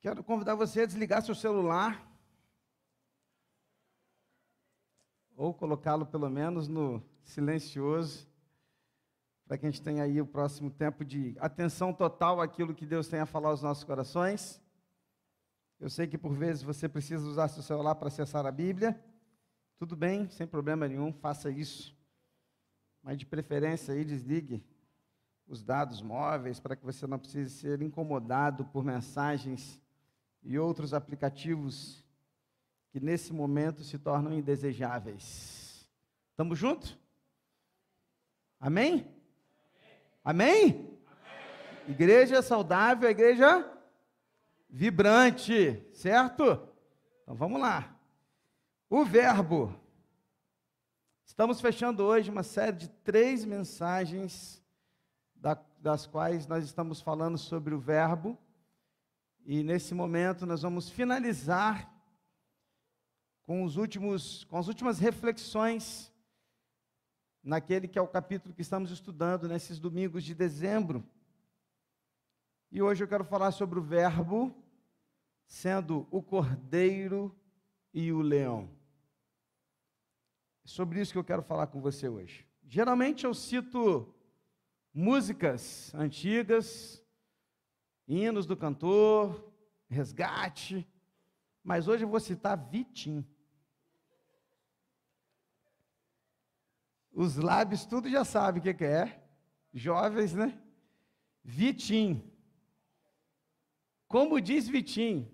Quero convidar você a desligar seu celular. Ou colocá-lo pelo menos no silencioso. Para que a gente tenha aí o próximo tempo de atenção total àquilo que Deus tem a falar aos nossos corações. Eu sei que por vezes você precisa usar seu celular para acessar a Bíblia. Tudo bem, sem problema nenhum, faça isso. Mas de preferência aí desligue os dados móveis para que você não precise ser incomodado por mensagens e outros aplicativos que nesse momento se tornam indesejáveis. Estamos juntos? Amém? Amém? Amém? Igreja saudável, igreja vibrante, certo? Então vamos lá. O verbo. Estamos fechando hoje uma série de três mensagens, das quais nós estamos falando sobre o verbo. E nesse momento nós vamos finalizar com, os últimos, com as últimas reflexões naquele que é o capítulo que estamos estudando nesses domingos de dezembro. E hoje eu quero falar sobre o Verbo, sendo o cordeiro e o leão. É sobre isso que eu quero falar com você hoje. Geralmente eu cito músicas antigas, hinos do cantor, resgate, mas hoje eu vou citar Vitim. Os lábios tudo já sabe o que, que é, jovens, né? Vitim. Como diz Vitim,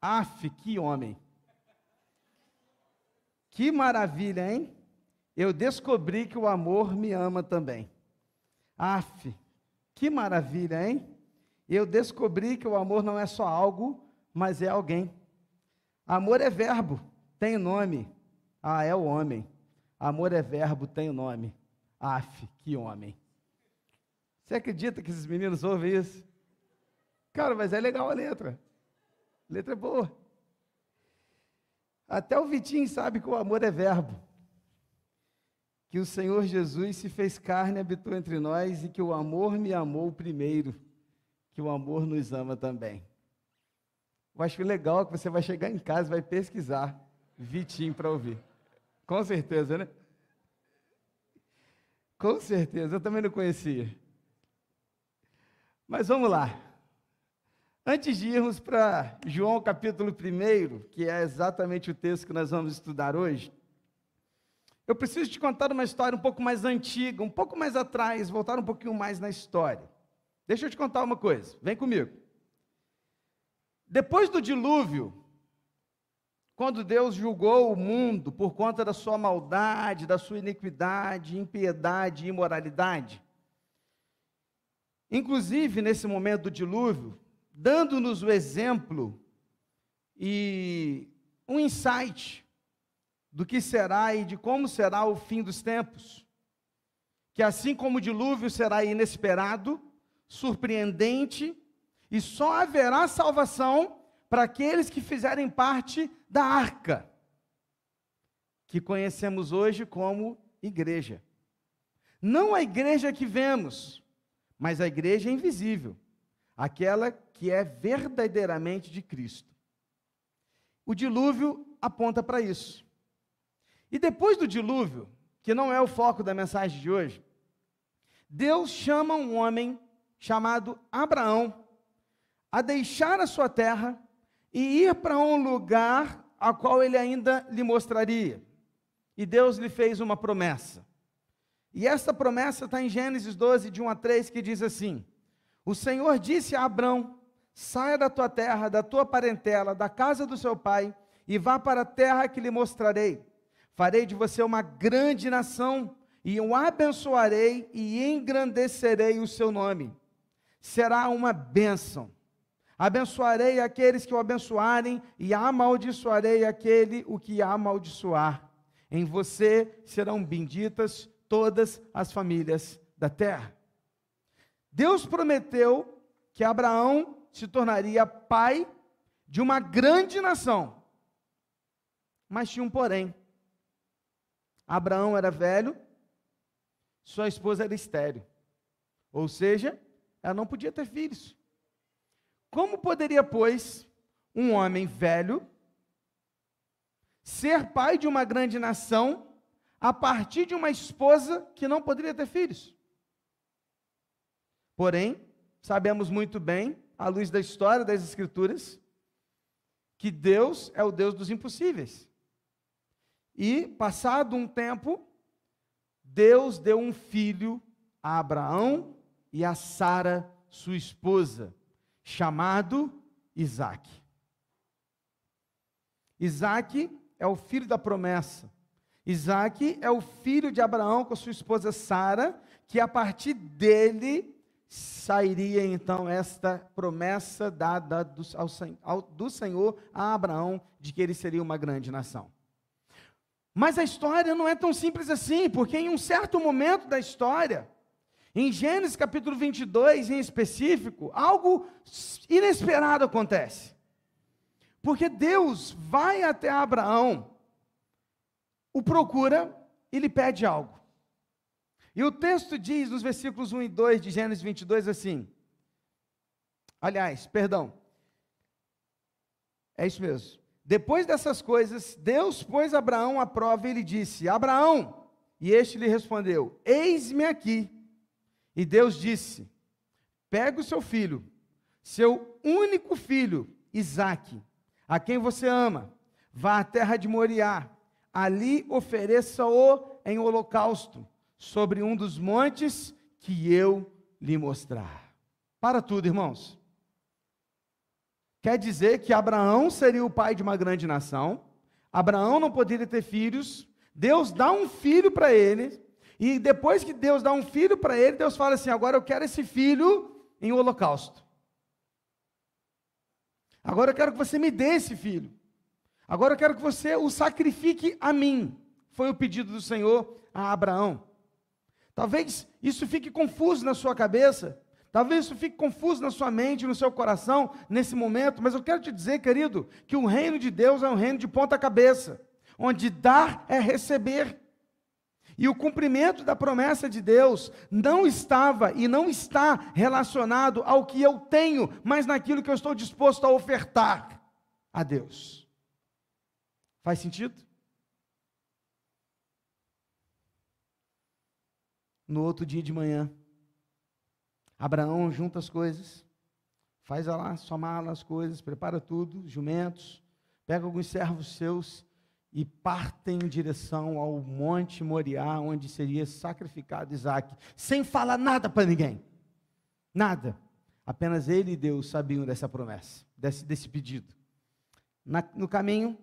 af, que homem. Que maravilha, hein? Eu descobri que o amor me ama também. Af, que maravilha, hein? Eu descobri que o amor não é só algo, mas é alguém. Amor é verbo, tem nome. Ah, é o homem. Amor é verbo, tem nome. Af, que homem. Você acredita que esses meninos ouvem isso? Cara, mas é legal a letra. Letra é boa. Até o Vitinho sabe que o amor é verbo. Que o Senhor Jesus se fez carne e habitou entre nós e que o amor me amou primeiro que o amor nos ama também. Eu acho legal que você vai chegar em casa e vai pesquisar Vitinho para ouvir. Com certeza, né? Com certeza, eu também não conhecia. Mas vamos lá. Antes de irmos para João capítulo 1, que é exatamente o texto que nós vamos estudar hoje, eu preciso te contar uma história um pouco mais antiga, um pouco mais atrás, voltar um pouquinho mais na história. Deixa eu te contar uma coisa, vem comigo. Depois do dilúvio, quando Deus julgou o mundo por conta da sua maldade, da sua iniquidade, impiedade e imoralidade, inclusive nesse momento do dilúvio, dando-nos o exemplo e um insight do que será e de como será o fim dos tempos, que assim como o dilúvio será inesperado, surpreendente, e só haverá salvação para aqueles que fizerem parte da arca, que conhecemos hoje como igreja. Não a igreja que vemos, mas a igreja invisível, aquela que é verdadeiramente de Cristo. O dilúvio aponta para isso. E depois do dilúvio, que não é o foco da mensagem de hoje, Deus chama um homem chamado Abraão a deixar a sua terra e ir para um lugar a qual ele ainda lhe mostraria. E Deus lhe fez uma promessa. E essa promessa está em Gênesis 12, de 1 a 3, que diz assim: O Senhor disse a Abraão: Saia da tua terra, da tua parentela, da casa do seu pai, e vá para a terra que lhe mostrarei. Farei de você uma grande nação, e o abençoarei e engrandecerei o seu nome será uma bênção. Abençoarei aqueles que o abençoarem e amaldiçoarei aquele o que amaldiçoar. Em você serão benditas todas as famílias da terra. Deus prometeu que Abraão se tornaria pai de uma grande nação. Mas tinha um porém. Abraão era velho, sua esposa era estéreo. Ou seja, ela não podia ter filhos. Como poderia, pois, um homem velho, ser pai de uma grande nação, a partir de uma esposa que não poderia ter filhos. Porém, sabemos muito bem, à luz da história das Escrituras, que Deus é o Deus dos impossíveis. E, passado um tempo, Deus deu um filho a Abraão e a Sara, sua esposa, chamado Isaac. Isaac é o filho da promessa. Isaac é o filho de Abraão com sua esposa Sara, que a partir dele sairia então esta promessa dada do, ao, ao, do Senhor a Abraão de que ele seria uma grande nação. Mas a história não é tão simples assim, porque em um certo momento da história, em Gênesis capítulo 22 em específico, algo inesperado acontece. Porque Deus vai até Abraão, o procura e lhe pede algo. E o texto diz nos versículos 1 e 2 de Gênesis 22 assim: Aliás, perdão. É isso mesmo. Depois dessas coisas, Deus pôs Abraão à prova e lhe disse: Abraão, e este lhe respondeu: Eis-me aqui. E Deus disse: Pega o seu filho, seu único filho, Isaque, a quem você ama, vá à terra de Moriá, ali ofereça-o em holocausto, sobre um dos montes que eu lhe mostrar. Para tudo, irmãos. Quer dizer que Abraão seria o pai de uma grande nação, Abraão não poderia ter filhos, Deus dá um filho para ele, e depois que Deus dá um filho para ele, Deus fala assim: agora eu quero esse filho em holocausto. Agora eu quero que você me dê esse filho. Agora eu quero que você o sacrifique a mim. Foi o pedido do Senhor a Abraão. Talvez isso fique confuso na sua cabeça, talvez isso fique confuso na sua mente, no seu coração, nesse momento, mas eu quero te dizer, querido, que o reino de Deus é um reino de ponta cabeça, onde dar é receber. E o cumprimento da promessa de Deus não estava e não está relacionado ao que eu tenho, mas naquilo que eu estou disposto a ofertar a Deus. Faz sentido? No outro dia de manhã, Abraão junta as coisas, faz lá sua mala, as coisas, prepara tudo, jumentos, pega alguns servos seus e partem em direção ao Monte Moriá, onde seria sacrificado Isaac, sem falar nada para ninguém. Nada. Apenas ele e Deus sabiam dessa promessa, desse, desse pedido. Na, no caminho,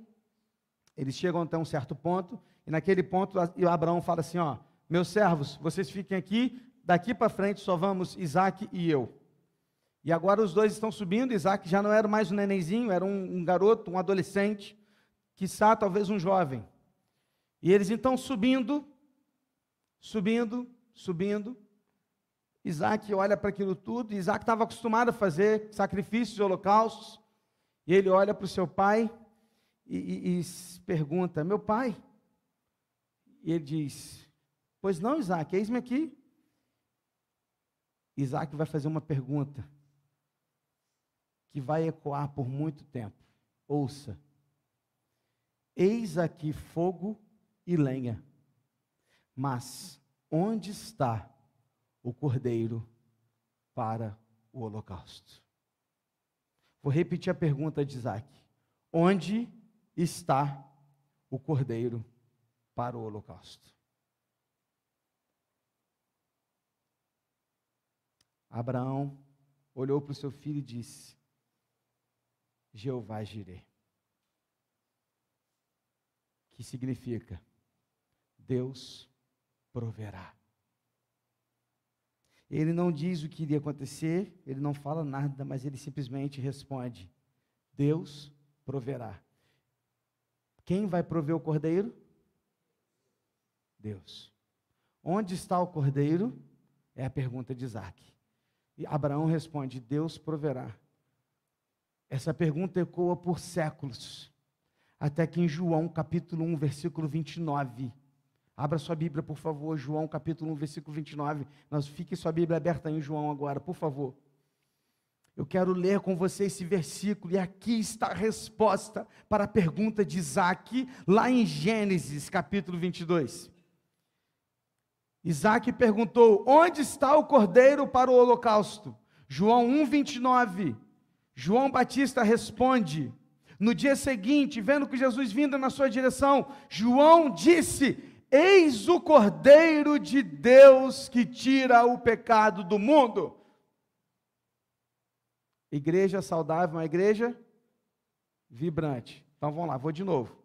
eles chegam até um certo ponto, e naquele ponto Abraão fala assim: ó, meus servos, vocês fiquem aqui, daqui para frente só vamos Isaac e eu. E agora os dois estão subindo, Isaac já não era mais um nenenzinho, era um, um garoto, um adolescente, quiçá talvez um jovem. E eles então subindo, subindo, subindo. Isaac olha para aquilo tudo, Isaac estava acostumado a fazer sacrifícios holocaustos, e ele olha para o seu pai e, e, e pergunta: Meu pai? E ele diz: Pois não, Isaac, eis-me aqui. Isaac vai fazer uma pergunta que vai ecoar por muito tempo. Ouça. Eis aqui fogo e lenha, mas onde está o cordeiro para o holocausto? Vou repetir a pergunta de Isaac: Onde está o cordeiro para o holocausto? Abraão olhou para o seu filho e disse: Jeová Jireh. Que significa Deus proverá. Ele não diz o que iria acontecer, ele não fala nada, mas ele simplesmente responde: Deus proverá. Quem vai prover o cordeiro? Deus. Onde está o cordeiro? É a pergunta de Isaac. E Abraão responde: Deus proverá. Essa pergunta ecoa por séculos, até que em João capítulo 1, versículo 29, abra sua Bíblia, por favor, João capítulo 1, versículo 29, nós fique sua Bíblia aberta em João agora, por favor. Eu quero ler com você esse versículo, e aqui está a resposta para a pergunta de Isaac, lá em Gênesis capítulo 22. Isaac perguntou: Onde está o cordeiro para o holocausto? João 1, 29. João Batista responde: No dia seguinte, vendo que Jesus vindo na sua direção, João disse: Eis o cordeiro de Deus que tira o pecado do mundo. Igreja saudável, uma igreja vibrante. Então vamos lá, vou de novo.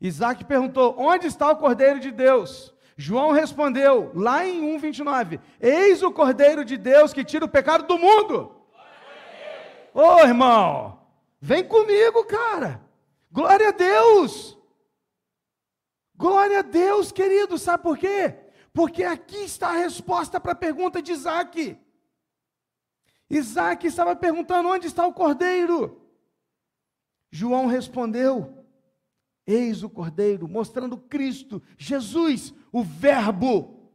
Isaac perguntou: Onde está o Cordeiro de Deus? João respondeu, lá em 1,29: Eis o Cordeiro de Deus que tira o pecado do mundo. Ô oh, irmão, vem comigo, cara. Glória a Deus. Glória a Deus, querido. Sabe por quê? Porque aqui está a resposta para a pergunta de Isaac. Isaac estava perguntando: onde está o cordeiro? João respondeu: Eis o cordeiro, mostrando Cristo, Jesus, o Verbo,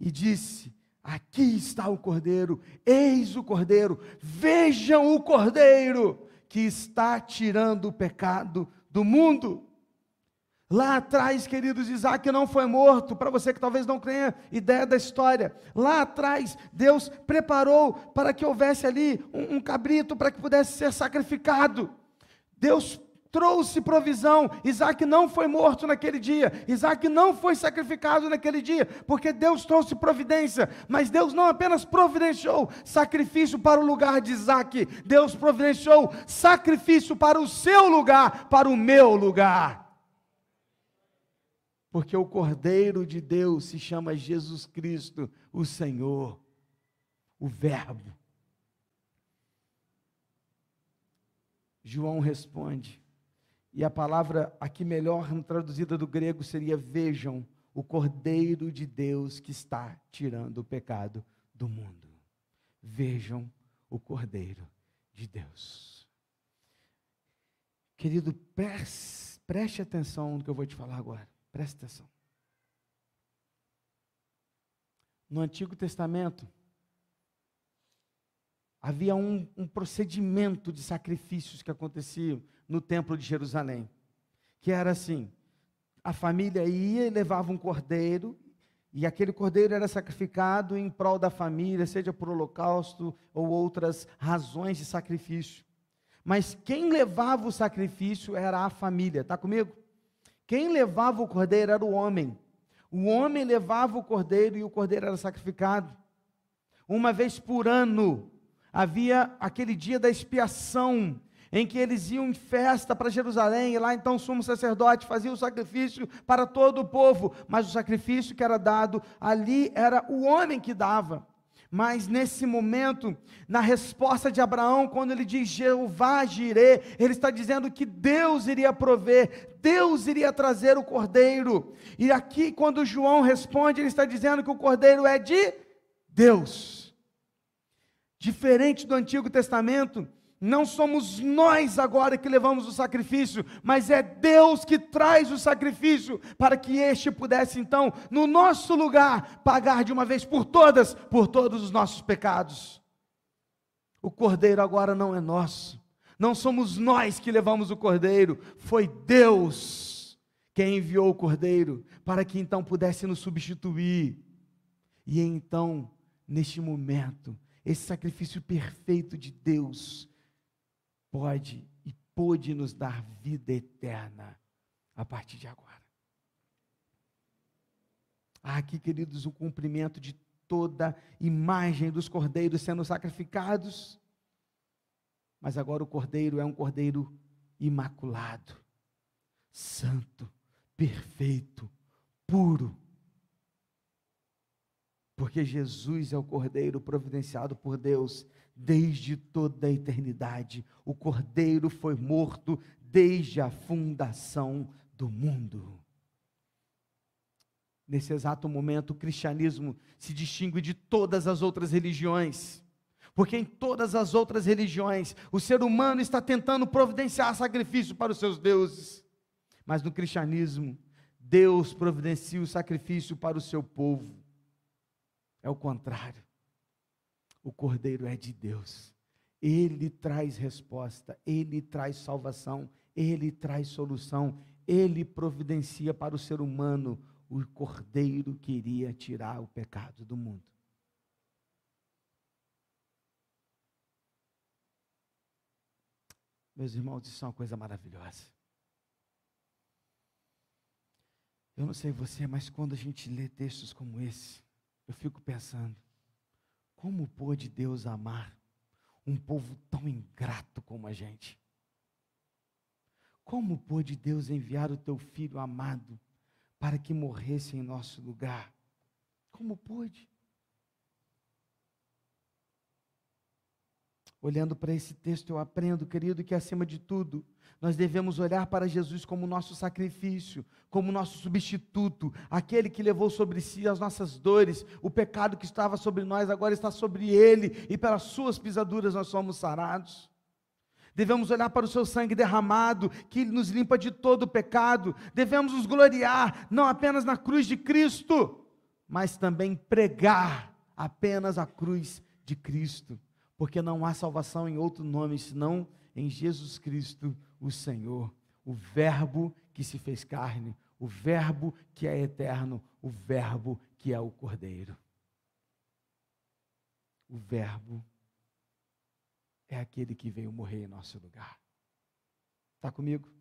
e disse: Aqui está o cordeiro, eis o cordeiro, vejam o cordeiro que está tirando o pecado do mundo. Lá atrás, queridos, Isaac não foi morto, para você que talvez não tenha ideia da história. Lá atrás, Deus preparou para que houvesse ali um, um cabrito para que pudesse ser sacrificado. Deus trouxe provisão. Isaac não foi morto naquele dia, Isaac não foi sacrificado naquele dia, porque Deus trouxe providência. Mas Deus não apenas providenciou sacrifício para o lugar de Isaac, Deus providenciou sacrifício para o seu lugar, para o meu lugar porque o Cordeiro de Deus se chama Jesus Cristo, o Senhor, o Verbo. João responde, e a palavra aqui melhor traduzida do grego seria: vejam o Cordeiro de Deus que está tirando o pecado do mundo. Vejam o Cordeiro de Deus. Querido, preste, preste atenção no que eu vou te falar agora. Presta atenção. No Antigo Testamento, havia um, um, procedimento de sacrifícios que acontecia no Templo de Jerusalém, que era assim: a família ia e levava um cordeiro, e aquele cordeiro era sacrificado em prol da família, seja por holocausto ou outras razões de sacrifício. Mas quem levava o sacrifício era a família, está comigo? Quem levava o cordeiro era o homem. O homem levava o cordeiro e o cordeiro era sacrificado. Uma vez por ano havia aquele dia da expiação, em que eles iam em festa para Jerusalém, e lá então o sumo sacerdote fazia o sacrifício para todo o povo, mas o sacrifício que era dado ali era o homem que dava. Mas nesse momento, na resposta de Abraão, quando ele diz Jeová Jirê, ele está dizendo que Deus iria prover, Deus iria trazer o cordeiro. E aqui, quando João responde, ele está dizendo que o cordeiro é de Deus. Diferente do Antigo Testamento, não somos nós agora que levamos o sacrifício, mas é Deus que traz o sacrifício para que este pudesse então, no nosso lugar, pagar de uma vez por todas por todos os nossos pecados. O cordeiro agora não é nosso. Não somos nós que levamos o cordeiro, foi Deus quem enviou o cordeiro para que então pudesse nos substituir. E então, neste momento, esse sacrifício perfeito de Deus pode e pôde nos dar vida eterna a partir de agora. Há aqui, queridos, o cumprimento de toda imagem dos cordeiros sendo sacrificados, mas agora o cordeiro é um cordeiro imaculado, santo, perfeito, puro. Porque Jesus é o cordeiro providenciado por Deus desde toda a eternidade. O Cordeiro foi morto desde a fundação do mundo. Nesse exato momento, o cristianismo se distingue de todas as outras religiões. Porque em todas as outras religiões, o ser humano está tentando providenciar sacrifício para os seus deuses. Mas no cristianismo, Deus providencia o sacrifício para o seu povo. É o contrário. O cordeiro é de Deus. Ele traz resposta, ele traz salvação, ele traz solução, ele providencia para o ser humano o cordeiro que iria tirar o pecado do mundo. Meus irmãos, isso é uma coisa maravilhosa. Eu não sei você, mas quando a gente lê textos como esse, eu fico pensando: como pôde Deus amar um povo tão ingrato como a gente? Como pôde Deus enviar o teu filho amado para que morresse em nosso lugar? Como pôde? Olhando para esse texto, eu aprendo, querido, que acima de tudo, nós devemos olhar para Jesus como nosso sacrifício, como nosso substituto, aquele que levou sobre si as nossas dores, o pecado que estava sobre nós agora está sobre ele, e pelas suas pisaduras nós somos sarados. Devemos olhar para o seu sangue derramado, que nos limpa de todo o pecado. Devemos nos gloriar, não apenas na cruz de Cristo, mas também pregar apenas a cruz de Cristo, porque não há salvação em outro nome senão em Jesus Cristo, o Senhor, o Verbo que se fez carne, o Verbo que é eterno, o Verbo que é o Cordeiro. O Verbo é aquele que veio morrer em nosso lugar. Está comigo?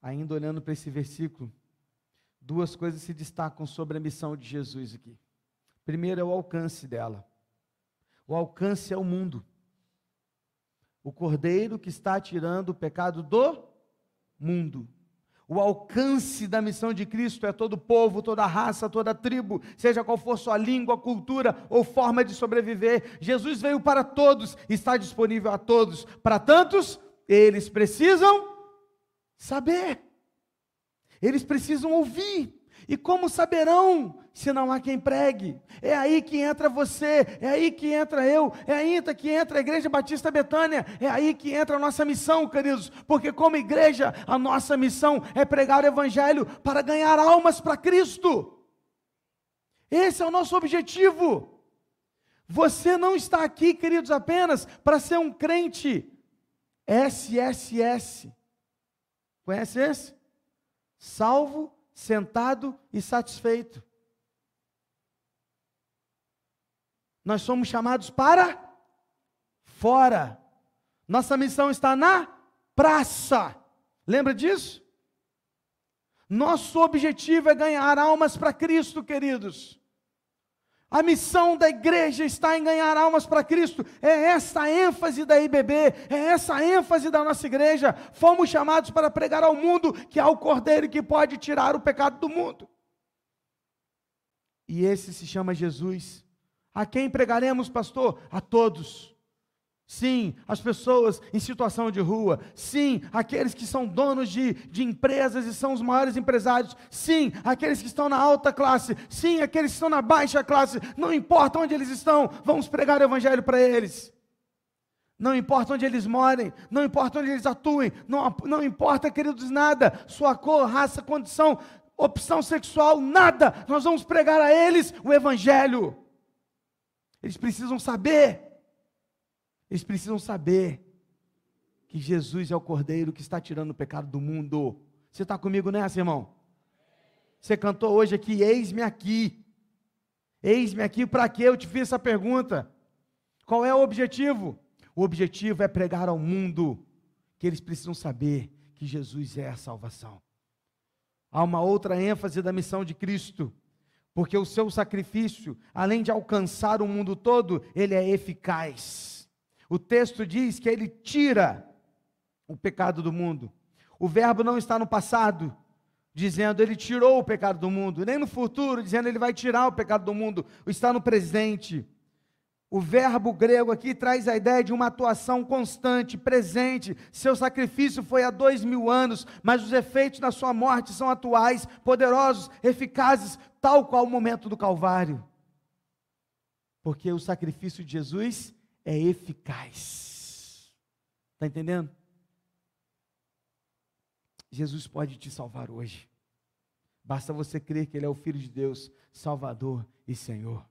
Ainda olhando para esse versículo, duas coisas se destacam sobre a missão de Jesus aqui. Primeiro é o alcance dela. O alcance é o mundo. O cordeiro que está tirando o pecado do mundo. O alcance da missão de Cristo é todo povo, toda raça, toda tribo, seja qual for sua língua, cultura ou forma de sobreviver. Jesus veio para todos, está disponível a todos. Para tantos, eles precisam saber, eles precisam ouvir. E como saberão se não há quem pregue? É aí que entra você, é aí que entra eu, é aí que entra a Igreja Batista Betânia, é aí que entra a nossa missão, queridos, porque como igreja, a nossa missão é pregar o Evangelho para ganhar almas para Cristo. Esse é o nosso objetivo. Você não está aqui, queridos, apenas para ser um crente SSS. Conhece esse? Salvo sentado e satisfeito. Nós somos chamados para fora. Nossa missão está na praça. Lembra disso? Nosso objetivo é ganhar almas para Cristo, queridos. A missão da igreja está em ganhar almas para Cristo. É essa a ênfase da IBB, é essa a ênfase da nossa igreja. Fomos chamados para pregar ao mundo que há o Cordeiro que pode tirar o pecado do mundo. E esse se chama Jesus. A quem pregaremos, pastor? A todos. Sim, as pessoas em situação de rua. Sim, aqueles que são donos de, de empresas e são os maiores empresários. Sim, aqueles que estão na alta classe. Sim, aqueles que estão na baixa classe. Não importa onde eles estão, vamos pregar o Evangelho para eles. Não importa onde eles morem, não importa onde eles atuem, não, não importa, queridos, nada, sua cor, raça, condição, opção sexual, nada, nós vamos pregar a eles o Evangelho. Eles precisam saber eles precisam saber que Jesus é o Cordeiro que está tirando o pecado do mundo. Você está comigo nessa, irmão? Você cantou hoje aqui, eis-me aqui. Eis-me aqui, para que eu te fiz essa pergunta? Qual é o objetivo? O objetivo é pregar ao mundo que eles precisam saber que Jesus é a salvação. Há uma outra ênfase da missão de Cristo, porque o seu sacrifício, além de alcançar o mundo todo, ele é eficaz. O texto diz que ele tira o pecado do mundo. O verbo não está no passado, dizendo ele tirou o pecado do mundo, nem no futuro, dizendo ele vai tirar o pecado do mundo. Está no presente. O verbo grego aqui traz a ideia de uma atuação constante, presente. Seu sacrifício foi há dois mil anos, mas os efeitos da sua morte são atuais, poderosos, eficazes, tal qual o momento do Calvário. Porque o sacrifício de Jesus é eficaz. Está entendendo? Jesus pode te salvar hoje. Basta você crer que Ele é o Filho de Deus, Salvador e Senhor.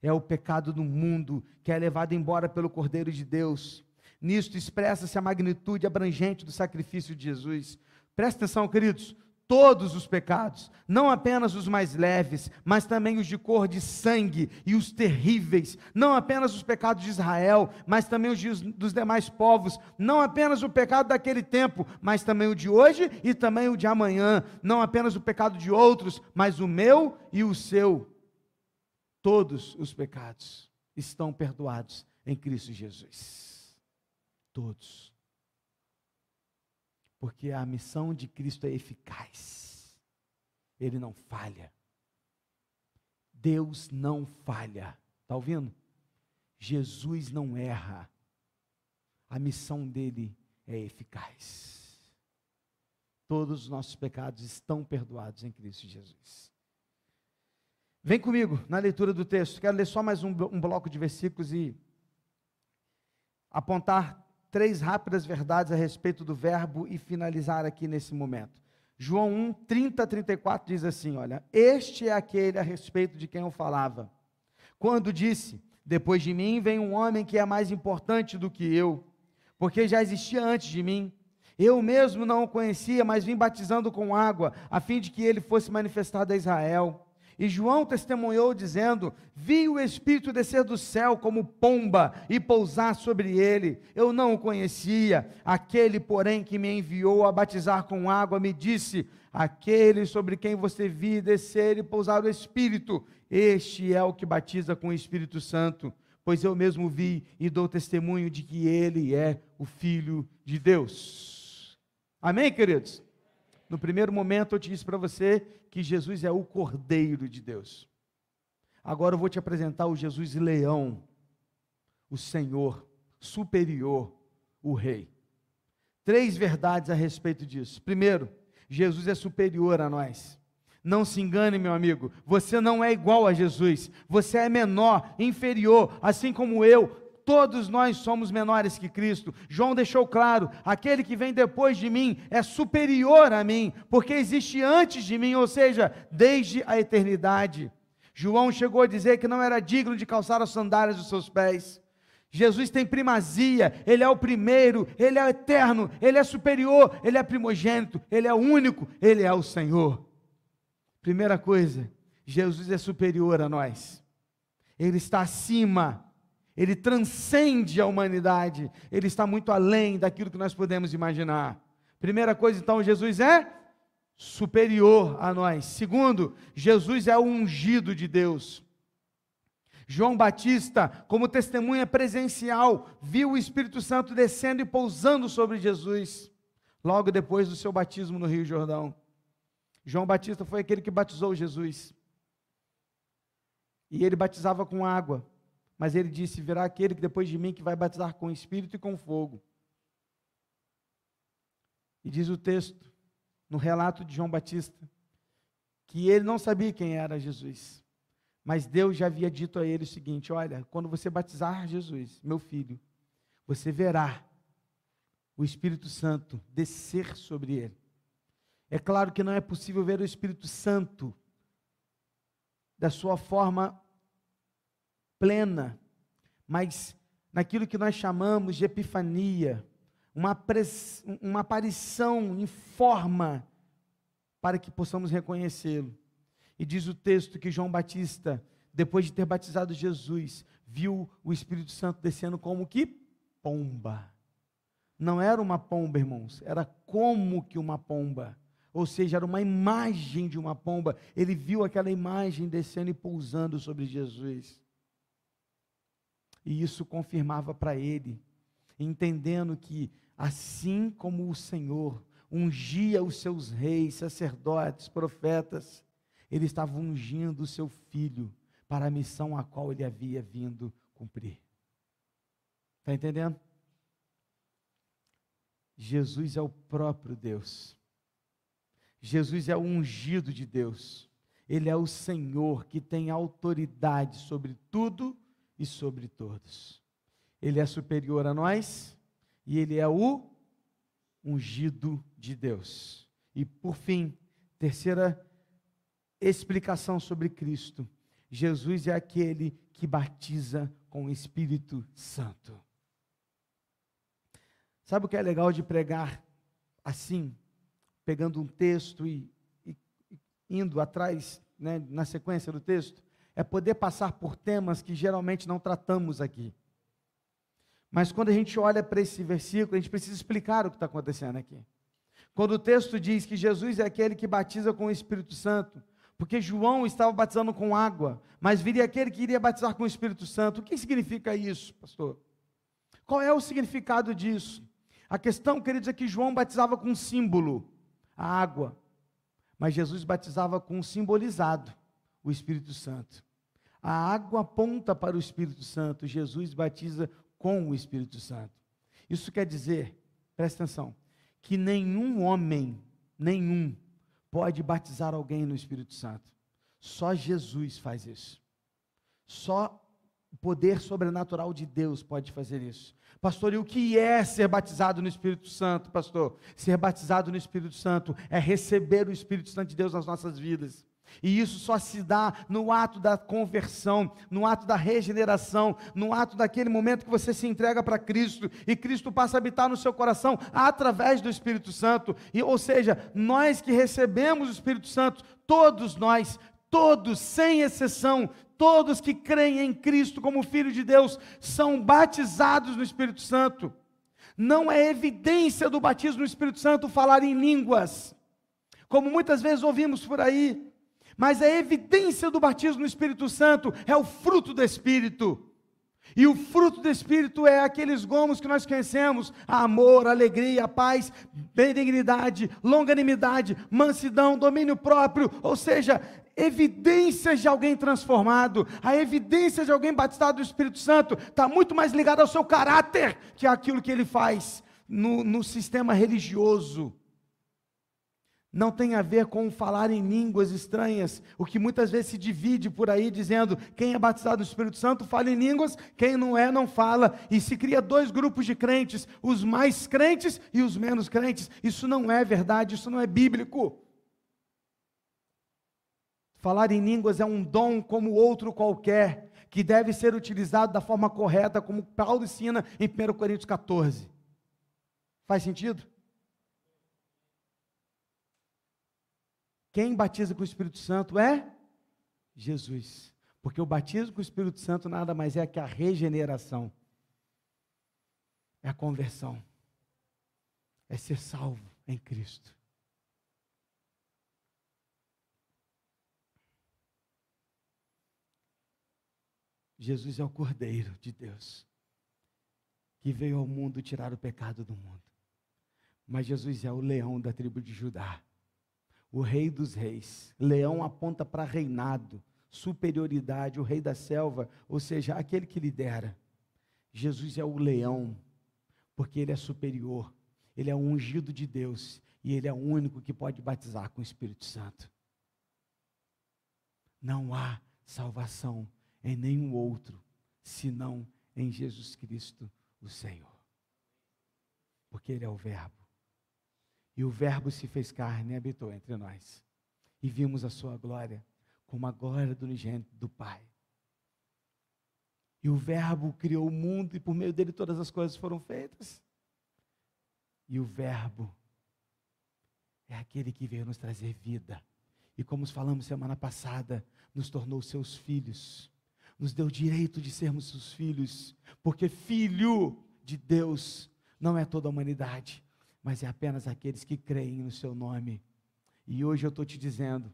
é o pecado do mundo, que é levado embora pelo Cordeiro de Deus. Nisto expressa-se a magnitude abrangente do sacrifício de Jesus. Presta atenção, queridos todos os pecados, não apenas os mais leves, mas também os de cor de sangue e os terríveis, não apenas os pecados de Israel, mas também os de, dos demais povos, não apenas o pecado daquele tempo, mas também o de hoje e também o de amanhã, não apenas o pecado de outros, mas o meu e o seu. Todos os pecados estão perdoados em Cristo Jesus. Todos porque a missão de Cristo é eficaz. Ele não falha. Deus não falha. Está ouvindo? Jesus não erra. A missão dele é eficaz. Todos os nossos pecados estão perdoados em Cristo Jesus. Vem comigo na leitura do texto. Quero ler só mais um, bloco de versículos e apontar três rápidas verdades a respeito do verbo e finalizar aqui nesse momento. João 1, 30 a 34 diz assim: Olha, este é aquele a respeito de quem eu falava. Quando disse: Depois de mim vem um homem que é mais importante do que eu, porque já existia antes de mim. Eu mesmo não o conhecia, mas vim batizando com água, a fim de que ele fosse manifestado a Israel. E João testemunhou, dizendo: Vi o Espírito descer do céu como pomba e pousar sobre ele. Eu não o conhecia. Aquele, porém, que me enviou a batizar com água, me disse: Aquele sobre quem você vi descer e pousar o Espírito, este é o que batiza com o Espírito Santo. Pois eu mesmo vi e dou testemunho de que ele é o Filho de Deus. Amém, queridos? No primeiro momento eu te disse para você que Jesus é o Cordeiro de Deus. Agora eu vou te apresentar o Jesus leão, o Senhor, superior, o Rei. Três verdades a respeito disso. Primeiro, Jesus é superior a nós. Não se engane, meu amigo, você não é igual a Jesus, você é menor, inferior, assim como eu, todos nós somos menores que Cristo. João deixou claro: aquele que vem depois de mim é superior a mim, porque existe antes de mim, ou seja, desde a eternidade. João chegou a dizer que não era digno de calçar as sandálias dos seus pés. Jesus tem primazia, Ele é o primeiro, Ele é o eterno, Ele é superior, Ele é primogênito, Ele é o único, Ele é o Senhor. Primeira coisa, Jesus é superior a nós, Ele está acima ele transcende a humanidade, ele está muito além daquilo que nós podemos imaginar. Primeira coisa, então, Jesus é superior a nós. Segundo, Jesus é o ungido de Deus. João Batista, como testemunha presencial, viu o Espírito Santo descendo e pousando sobre Jesus, logo depois do seu batismo no Rio Jordão. João Batista foi aquele que batizou Jesus. E ele batizava com água. Mas ele disse: Virá aquele que depois de mim que vai batizar com espírito e com fogo. E diz o texto, no relato de João Batista, que ele não sabia quem era Jesus. Mas Deus já havia dito a ele o seguinte: Olha, quando você batizar Jesus, meu filho, você verá o Espírito Santo descer sobre ele. É claro que não é possível ver o Espírito Santo da sua forma plena, mas naquilo que nós chamamos de epifania, uma, uma aparição em forma para que possamos reconhecê-lo. E diz o texto que João Batista, depois de ter batizado Jesus, viu o Espírito Santo descendo como que pomba. Não era uma pomba, irmãos, era como que uma pomba. Ou seja, era uma imagem de uma pomba. Ele viu aquela imagem descendo e pousando sobre Jesus. E isso confirmava para ele, entendendo que, assim como o Senhor ungia os seus reis, sacerdotes, profetas, ele estava ungindo o seu filho para a missão a qual ele havia vindo cumprir. Está entendendo? Jesus é o próprio Deus. Jesus é o ungido de Deus. Ele é o Senhor que tem autoridade sobre tudo e sobre todos. Ele é superior a nós e ele é o ungido de Deus. E por fim, terceira explicação sobre Cristo. Jesus é aquele que batiza com o Espírito Santo. Sabe o que é legal de pregar assim, pegando um texto e, e indo atrás, né, na sequência do texto? É poder passar por temas que geralmente não tratamos aqui. Mas quando a gente olha para esse versículo, a gente precisa explicar o que está acontecendo aqui. Quando o texto diz que Jesus é aquele que batiza com o Espírito Santo, porque João estava batizando com água, mas viria aquele que iria batizar com o Espírito Santo. O que significa isso, pastor? Qual é o significado disso? A questão, queridos, é que João batizava com um símbolo, a água, mas Jesus batizava com um simbolizado, o Espírito Santo. A água aponta para o Espírito Santo, Jesus batiza com o Espírito Santo. Isso quer dizer, presta atenção, que nenhum homem, nenhum, pode batizar alguém no Espírito Santo. Só Jesus faz isso. Só o poder sobrenatural de Deus pode fazer isso. Pastor, e o que é ser batizado no Espírito Santo, pastor? Ser batizado no Espírito Santo é receber o Espírito Santo de Deus nas nossas vidas. E isso só se dá no ato da conversão, no ato da regeneração, no ato daquele momento que você se entrega para Cristo e Cristo passa a habitar no seu coração através do Espírito Santo. E, ou seja, nós que recebemos o Espírito Santo, todos nós, todos, sem exceção, todos que creem em Cristo como Filho de Deus, são batizados no Espírito Santo. Não é evidência do batismo no Espírito Santo falar em línguas, como muitas vezes ouvimos por aí. Mas a evidência do batismo no Espírito Santo é o fruto do Espírito. E o fruto do Espírito é aqueles gomos que nós conhecemos: amor, alegria, paz, benignidade, longanimidade, mansidão, domínio próprio, ou seja, evidências de alguém transformado, a evidência de alguém batizado do Espírito Santo está muito mais ligada ao seu caráter que aquilo que ele faz no, no sistema religioso não tem a ver com falar em línguas estranhas, o que muitas vezes se divide por aí dizendo quem é batizado no Espírito Santo fala em línguas, quem não é não fala, e se cria dois grupos de crentes, os mais crentes e os menos crentes. Isso não é verdade, isso não é bíblico. Falar em línguas é um dom como outro qualquer, que deve ser utilizado da forma correta, como Paulo ensina em 1 Coríntios 14. Faz sentido? Quem batiza com o Espírito Santo é Jesus. Porque o batismo com o Espírito Santo nada mais é que a regeneração, é a conversão, é ser salvo em Cristo. Jesus é o Cordeiro de Deus, que veio ao mundo tirar o pecado do mundo. Mas Jesus é o leão da tribo de Judá o rei dos reis. Leão aponta para reinado, superioridade, o rei da selva, ou seja, aquele que lidera. Jesus é o leão, porque ele é superior, ele é o ungido de Deus e ele é o único que pode batizar com o Espírito Santo. Não há salvação em nenhum outro, senão em Jesus Cristo, o Senhor. Porque ele é o Verbo. E o Verbo se fez carne e habitou entre nós. E vimos a sua glória, como a glória do unigênito do Pai. E o Verbo criou o mundo e por meio dele todas as coisas foram feitas. E o Verbo é aquele que veio nos trazer vida. E como falamos semana passada, nos tornou seus filhos. Nos deu direito de sermos seus filhos. Porque filho de Deus não é toda a humanidade mas é apenas aqueles que creem no seu nome. E hoje eu estou te dizendo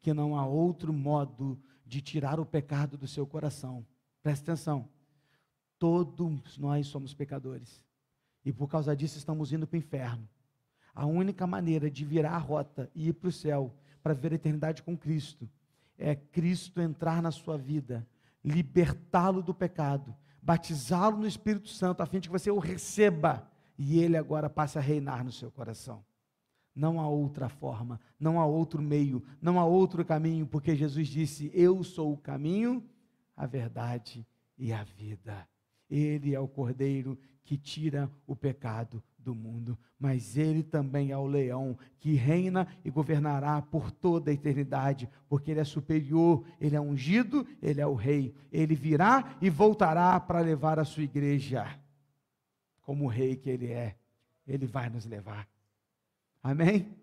que não há outro modo de tirar o pecado do seu coração. Presta atenção. Todos nós somos pecadores. E por causa disso estamos indo para o inferno. A única maneira de virar a rota e ir para o céu, para ver a eternidade com Cristo, é Cristo entrar na sua vida, libertá-lo do pecado, batizá-lo no Espírito Santo, a fim de que você o receba e ele agora passa a reinar no seu coração. Não há outra forma, não há outro meio, não há outro caminho, porque Jesus disse: Eu sou o caminho, a verdade e a vida. Ele é o cordeiro que tira o pecado do mundo, mas ele também é o leão que reina e governará por toda a eternidade, porque ele é superior, ele é ungido, ele é o rei. Ele virá e voltará para levar a sua igreja, como o rei que ele é. Ele vai nos levar. Amém?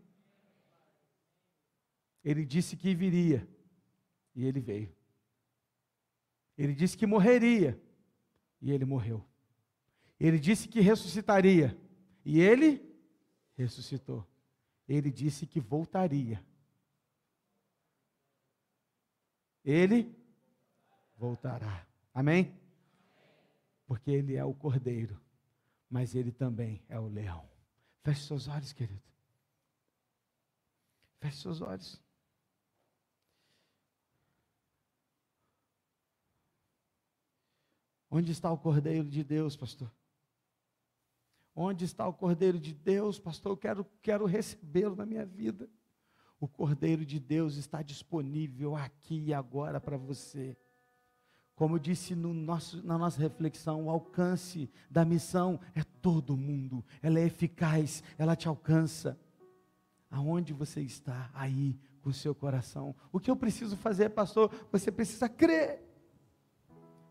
Ele disse que viria, e ele veio. Ele disse que morreria, e ele morreu. Ele disse que ressuscitaria, e ele ressuscitou. Ele disse que voltaria. Ele voltará. Amém? Porque ele é o cordeiro, mas ele também é o leão. Feche seus olhos, querido. Feche seus olhos. Onde está o Cordeiro de Deus, pastor? Onde está o Cordeiro de Deus, pastor? Eu quero, quero recebê-lo na minha vida. O Cordeiro de Deus está disponível aqui e agora para você. Como eu disse no nosso, na nossa reflexão, o alcance da missão é todo mundo, ela é eficaz, ela te alcança. Aonde você está? Aí, com o seu coração. O que eu preciso fazer, pastor? Você precisa crer.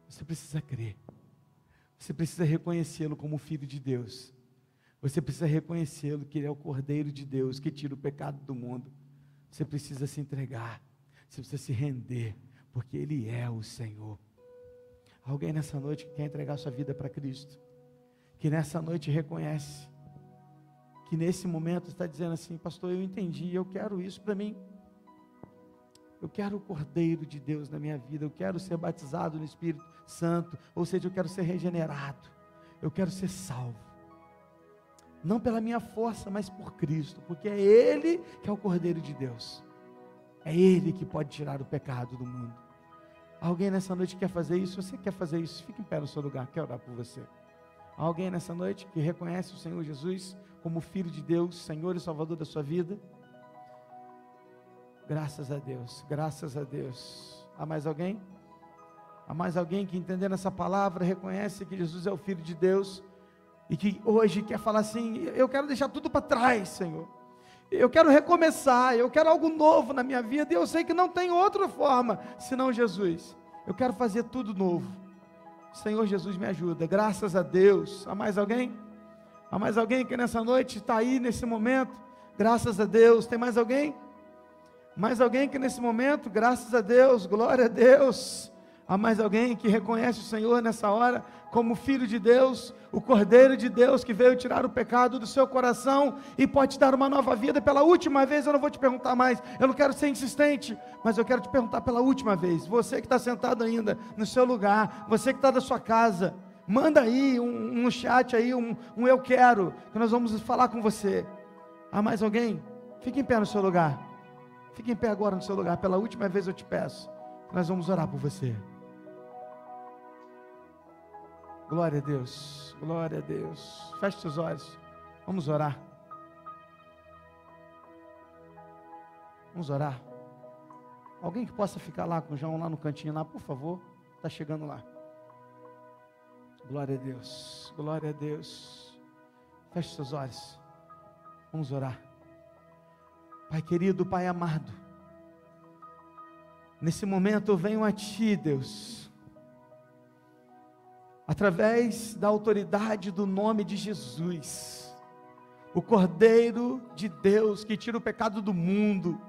Você precisa crer. Você precisa reconhecê-lo como filho de Deus. Você precisa reconhecê-lo que ele é o Cordeiro de Deus que tira o pecado do mundo. Você precisa se entregar. Você precisa se render, porque ele é o Senhor. Alguém nessa noite que quer entregar sua vida para Cristo, que nessa noite reconhece, que nesse momento está dizendo assim, pastor, eu entendi, eu quero isso para mim. Eu quero o Cordeiro de Deus na minha vida, eu quero ser batizado no Espírito Santo, ou seja, eu quero ser regenerado, eu quero ser salvo. Não pela minha força, mas por Cristo, porque é Ele que é o Cordeiro de Deus, é Ele que pode tirar o pecado do mundo. Alguém nessa noite quer fazer isso? Você quer fazer isso? Fique em pé no seu lugar, quero orar por você. Alguém nessa noite que reconhece o Senhor Jesus como Filho de Deus, Senhor e Salvador da sua vida? Graças a Deus, graças a Deus. Há mais alguém? Há mais alguém que entendendo essa palavra reconhece que Jesus é o Filho de Deus e que hoje quer falar assim: eu quero deixar tudo para trás, Senhor. Eu quero recomeçar, eu quero algo novo na minha vida e eu sei que não tem outra forma senão Jesus. Eu quero fazer tudo novo. Senhor Jesus me ajuda, graças a Deus. Há mais alguém? Há mais alguém que nessa noite está aí nesse momento? Graças a Deus. Tem mais alguém? Mais alguém que nesse momento, graças a Deus, glória a Deus. Há mais alguém que reconhece o Senhor nessa hora como Filho de Deus, o Cordeiro de Deus que veio tirar o pecado do seu coração e pode te dar uma nova vida. Pela última vez, eu não vou te perguntar mais, eu não quero ser insistente, mas eu quero te perguntar pela última vez. Você que está sentado ainda no seu lugar, você que está da sua casa, manda aí um, um chat aí, um, um eu quero, que nós vamos falar com você. Há mais alguém? Fique em pé no seu lugar. Fique em pé agora no seu lugar. Pela última vez eu te peço. Nós vamos orar por você. Glória a Deus. Glória a Deus. Feche seus olhos. Vamos orar. Vamos orar. Alguém que possa ficar lá com o João lá no cantinho lá, por favor. Está chegando lá. Glória a Deus. Glória a Deus. Feche seus olhos. Vamos orar. Pai querido, Pai amado, nesse momento eu venho a Ti, Deus, através da autoridade do nome de Jesus, o Cordeiro de Deus que tira o pecado do mundo,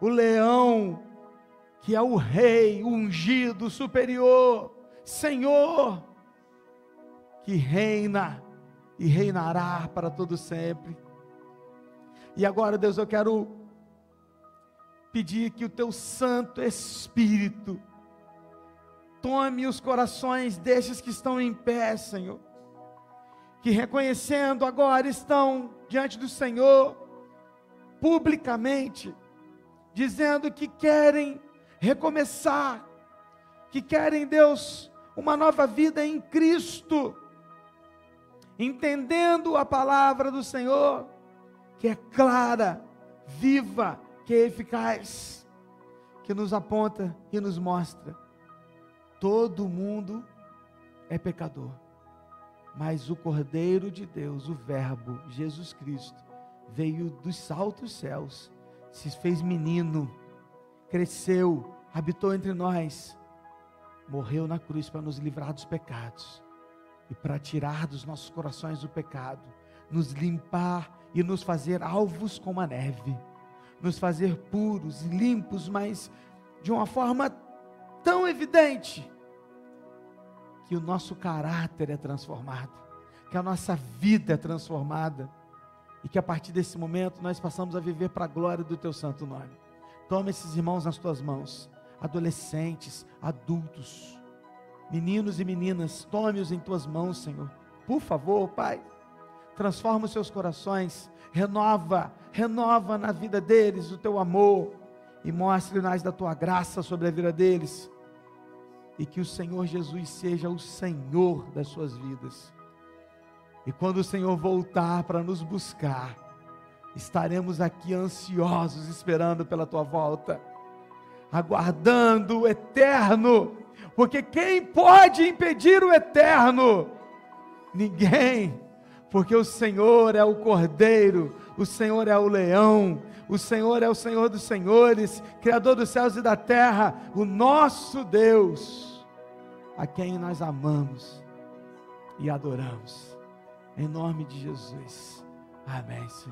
o leão que é o Rei, ungido, superior, Senhor, que reina e reinará para todo sempre. E agora, Deus, eu quero pedir que o teu Santo Espírito tome os corações destes que estão em pé, Senhor, que reconhecendo agora estão diante do Senhor, publicamente, dizendo que querem recomeçar, que querem, Deus, uma nova vida em Cristo, entendendo a palavra do Senhor que é clara, viva, que é eficaz, que nos aponta e nos mostra. Todo mundo é pecador. Mas o Cordeiro de Deus, o Verbo, Jesus Cristo, veio dos altos céus, se fez menino, cresceu, habitou entre nós, morreu na cruz para nos livrar dos pecados e para tirar dos nossos corações o pecado, nos limpar e nos fazer alvos como a neve, nos fazer puros limpos, mas de uma forma tão evidente que o nosso caráter é transformado, que a nossa vida é transformada e que a partir desse momento nós passamos a viver para a glória do teu santo nome. Toma esses irmãos nas tuas mãos, adolescentes, adultos, meninos e meninas, tome-os em tuas mãos, Senhor. Por favor, Pai, transforma os seus corações, renova, renova na vida deles o teu amor e mostre-nos da tua graça sobre a vida deles. E que o Senhor Jesus seja o Senhor das suas vidas. E quando o Senhor voltar para nos buscar, estaremos aqui ansiosos esperando pela tua volta, aguardando o eterno, porque quem pode impedir o eterno? Ninguém, porque o Senhor é o Cordeiro, o Senhor é o leão, o Senhor é o Senhor dos senhores, Criador dos céus e da terra, o nosso Deus, a quem nós amamos e adoramos. Em nome de Jesus. Amém, Senhor.